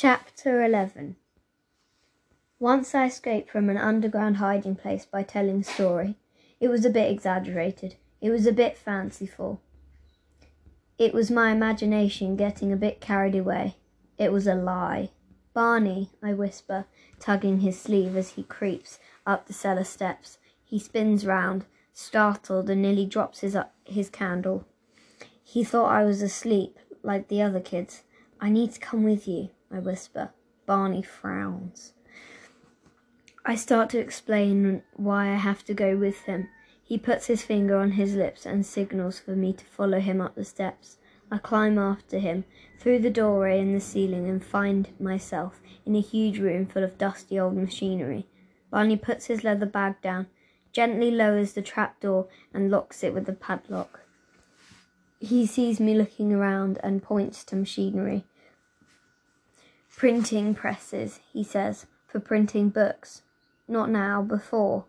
Chapter 11 Once I escaped from an underground hiding place by telling a story. It was a bit exaggerated. It was a bit fanciful. It was my imagination getting a bit carried away. It was a lie. Barney, I whisper, tugging his sleeve as he creeps up the cellar steps. He spins round, startled, and nearly drops his, his candle. He thought I was asleep, like the other kids. I need to come with you, I whisper. Barney frowns. I start to explain why I have to go with him. He puts his finger on his lips and signals for me to follow him up the steps. I climb after him through the doorway in the ceiling and find myself in a huge room full of dusty old machinery. Barney puts his leather bag down, gently lowers the trap door, and locks it with a padlock. He sees me looking around and points to machinery. Printing presses, he says, for printing books. Not now, before.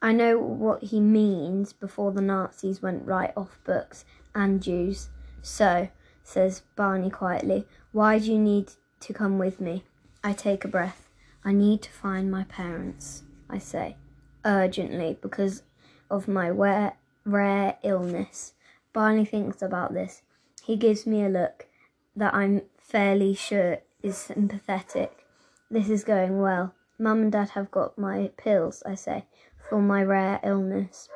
I know what he means before the Nazis went right off books and Jews. So, says Barney quietly, why do you need to come with me? I take a breath. I need to find my parents, I say, urgently, because of my rare, illness. Barney thinks about this. He gives me a look that I'm fairly sure is sympathetic. This is going well. Mum and Dad have got my pills, I say, for my rare illness.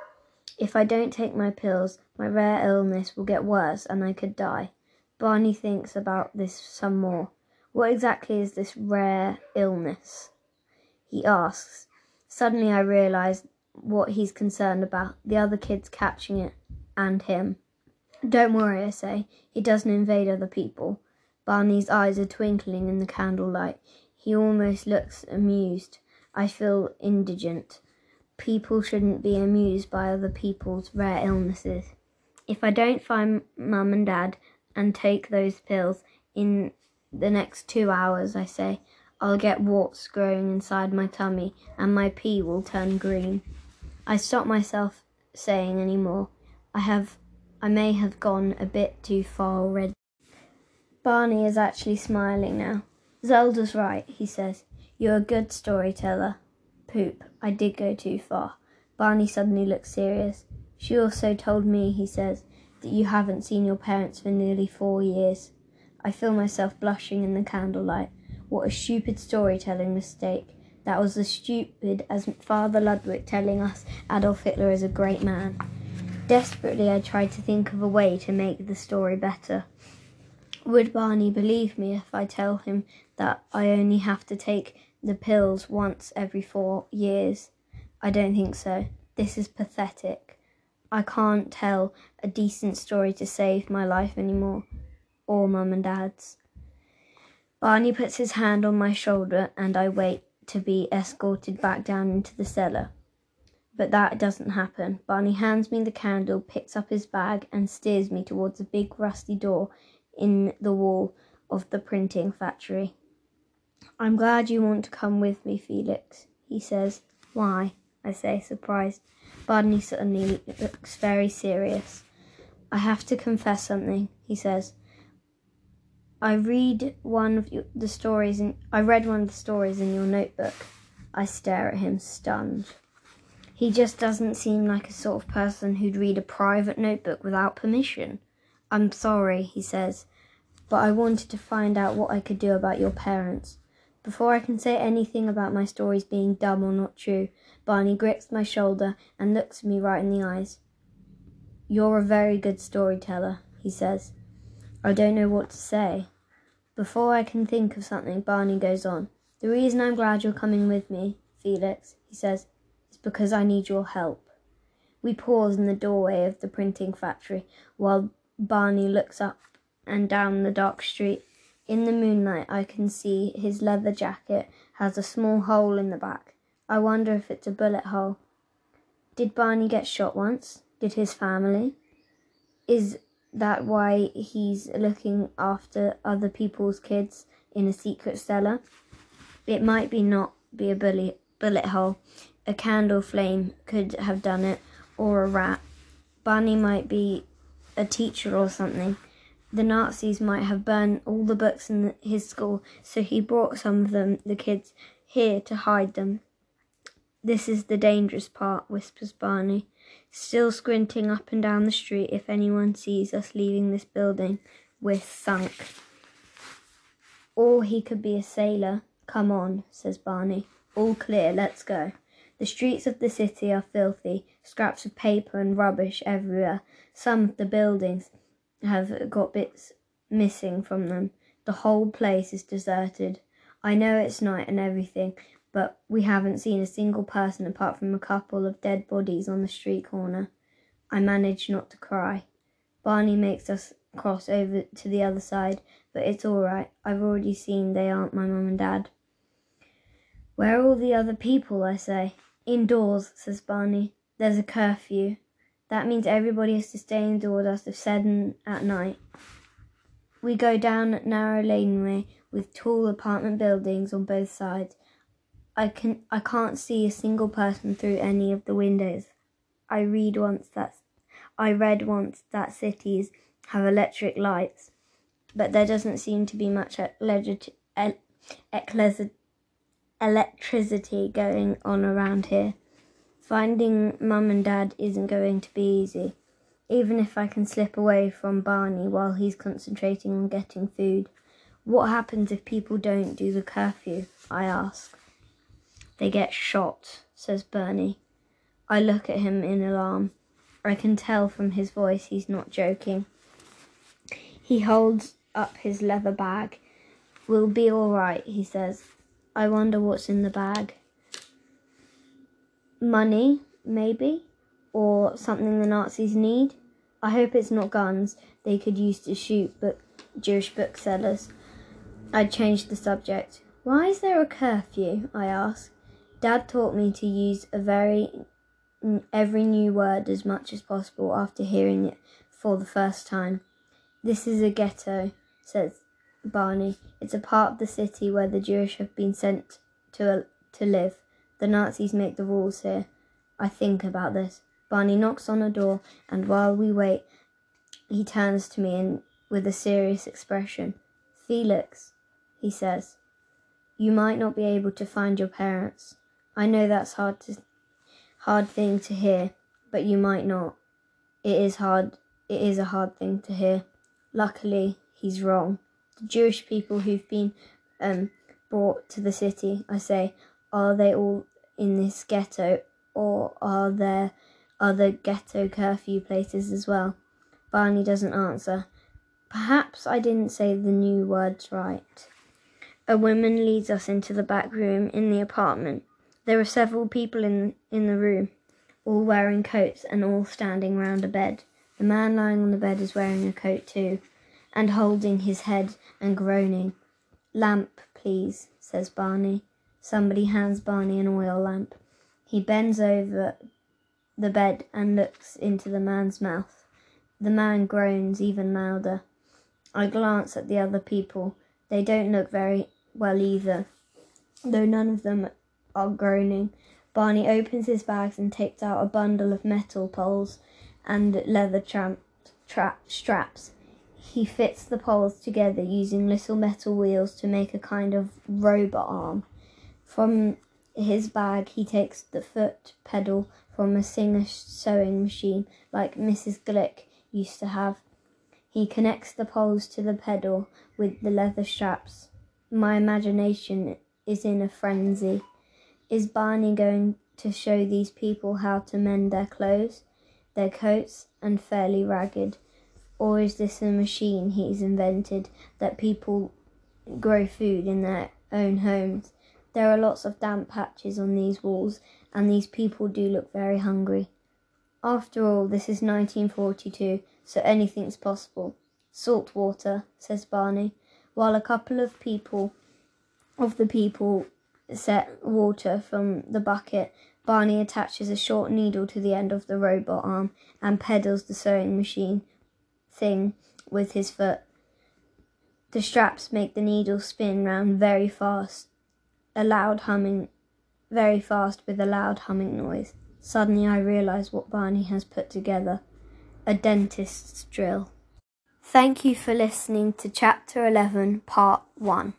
If I don't take my pills, my rare illness will get worse and I could die. Barney thinks about this some more. What exactly is this rare illness? He asks. Suddenly I realise what he's concerned about the other kids catching it and him. Don't worry, I say. He doesn't invade other people. Barney's eyes are twinkling in the candlelight. He almost looks amused. I feel indigent. People shouldn't be amused by other people's rare illnesses. If I don't find Mum and Dad and take those pills in the next two hours, I say, I'll get warts growing inside my tummy and my pee will turn green. I stop myself saying any more. I have I may have gone a bit too far already. Barney is actually smiling now. Zelda's right, he says. You're a good storyteller. Poop, I did go too far. Barney suddenly looks serious. She also told me, he says, that you haven't seen your parents for nearly four years. I feel myself blushing in the candlelight. What a stupid storytelling mistake. That was as stupid as Father Ludwig telling us Adolf Hitler is a great man. Desperately, I tried to think of a way to make the story better. Would Barney believe me if I tell him that I only have to take the pills once every four years? I don't think so. This is pathetic. I can't tell a decent story to save my life anymore, or Mum and Dad's. Barney puts his hand on my shoulder and I wait to be escorted back down into the cellar. But that doesn't happen. Barney hands me the candle, picks up his bag, and steers me towards a big rusty door in the wall of the printing factory. I'm glad you want to come with me, Felix, he says. Why? I say, surprised. Barney suddenly looks very serious. I have to confess something, he says. I read one of the stories in I read one of the stories in your notebook. I stare at him stunned. He just doesn't seem like a sort of person who'd read a private notebook without permission. I'm sorry, he says, but I wanted to find out what I could do about your parents. Before I can say anything about my stories being dumb or not true, Barney grips my shoulder and looks me right in the eyes. You're a very good storyteller, he says. I don't know what to say. Before I can think of something, Barney goes on. The reason I'm glad you're coming with me, Felix, he says, is because I need your help. We pause in the doorway of the printing factory while Barney looks up and down the dark street. In the moonlight, I can see his leather jacket has a small hole in the back. I wonder if it's a bullet hole. Did Barney get shot once? Did his family? Is that why he's looking after other people's kids in a secret cellar? It might be not be a bullet bullet hole. A candle flame could have done it, or a rat. Barney might be a teacher or something. the Nazis might have burned all the books in his school, so he brought some of them, the kids, here to hide them. This is the dangerous part, whispers Barney, still squinting up and down the street. If anyone sees us leaving this building, we're sunk. Or he could be a sailor. Come on, says Barney. All clear, let's go. The streets of the city are filthy, scraps of paper and rubbish everywhere. Some of the buildings have got bits missing from them. The whole place is deserted. I know it's night and everything, but we haven't seen a single person apart from a couple of dead bodies on the street corner. I manage not to cry. Barney makes us cross over to the other side, but it's all right. I've already seen they aren't my mum and dad. Where are all the other people? I say. Indoors, says Barney. There's a curfew. That means everybody has to stay indoors after seven at night. We go down a narrow laneway with tall apartment buildings on both sides. I can I can't see a single person through any of the windows. I read once that I read once that cities have electric lights, but there doesn't seem to be much electricity going on around here. Finding mum and dad isn't going to be easy, even if I can slip away from Barney while he's concentrating on getting food. What happens if people don't do the curfew? I ask. They get shot, says Bernie. I look at him in alarm. I can tell from his voice he's not joking. He holds up his leather bag. We'll be all right, he says. I wonder what's in the bag money, maybe, or something the Nazis need. I hope it's not guns they could use to shoot but Jewish booksellers. I changed the subject. Why is there a curfew? I asked. Dad taught me to use a very every new word as much as possible after hearing it for the first time. This is a ghetto, says Barney. It's a part of the city where the Jewish have been sent to to live. The Nazis make the rules here. I think about this. Barney knocks on a door, and while we wait, he turns to me and with a serious expression. Felix, he says, you might not be able to find your parents. I know that's hard to hard thing to hear, but you might not. It is hard it is a hard thing to hear. Luckily, he's wrong. Jewish people who've been um, brought to the city, I say, are they all in this ghetto, or are there other ghetto curfew places as well? Barney doesn't answer. Perhaps I didn't say the new words right. A woman leads us into the back room in the apartment. There are several people in, in the room, all wearing coats and all standing round a bed. The man lying on the bed is wearing a coat too, and holding his head and groaning. Lamp, please, says Barney. Somebody hands Barney an oil lamp. He bends over the bed and looks into the man's mouth. The man groans even louder. I glance at the other people. They don't look very well either, though none of them are groaning. Barney opens his bags and takes out a bundle of metal poles and leather tramp, tra- straps. He fits the poles together using little metal wheels to make a kind of robot arm. From his bag, he takes the foot pedal from a Singer sewing machine like Mrs. Glick used to have. He connects the poles to the pedal with the leather straps. My imagination is in a frenzy. Is Barney going to show these people how to mend their clothes, their coats, and fairly ragged? Or is this a machine he's invented that people grow food in their own homes? There are lots of damp patches on these walls, and these people do look very hungry. After all, this is 1942, so anything's possible. Salt water, says Barney, while a couple of people of the people set water from the bucket. Barney attaches a short needle to the end of the robot arm and pedals the sewing machine thing with his foot. The straps make the needle spin round very fast a loud humming, very fast with a loud humming noise. Suddenly I realize what Barney has put together a dentist's drill. Thank you for listening to Chapter 11, Part 1.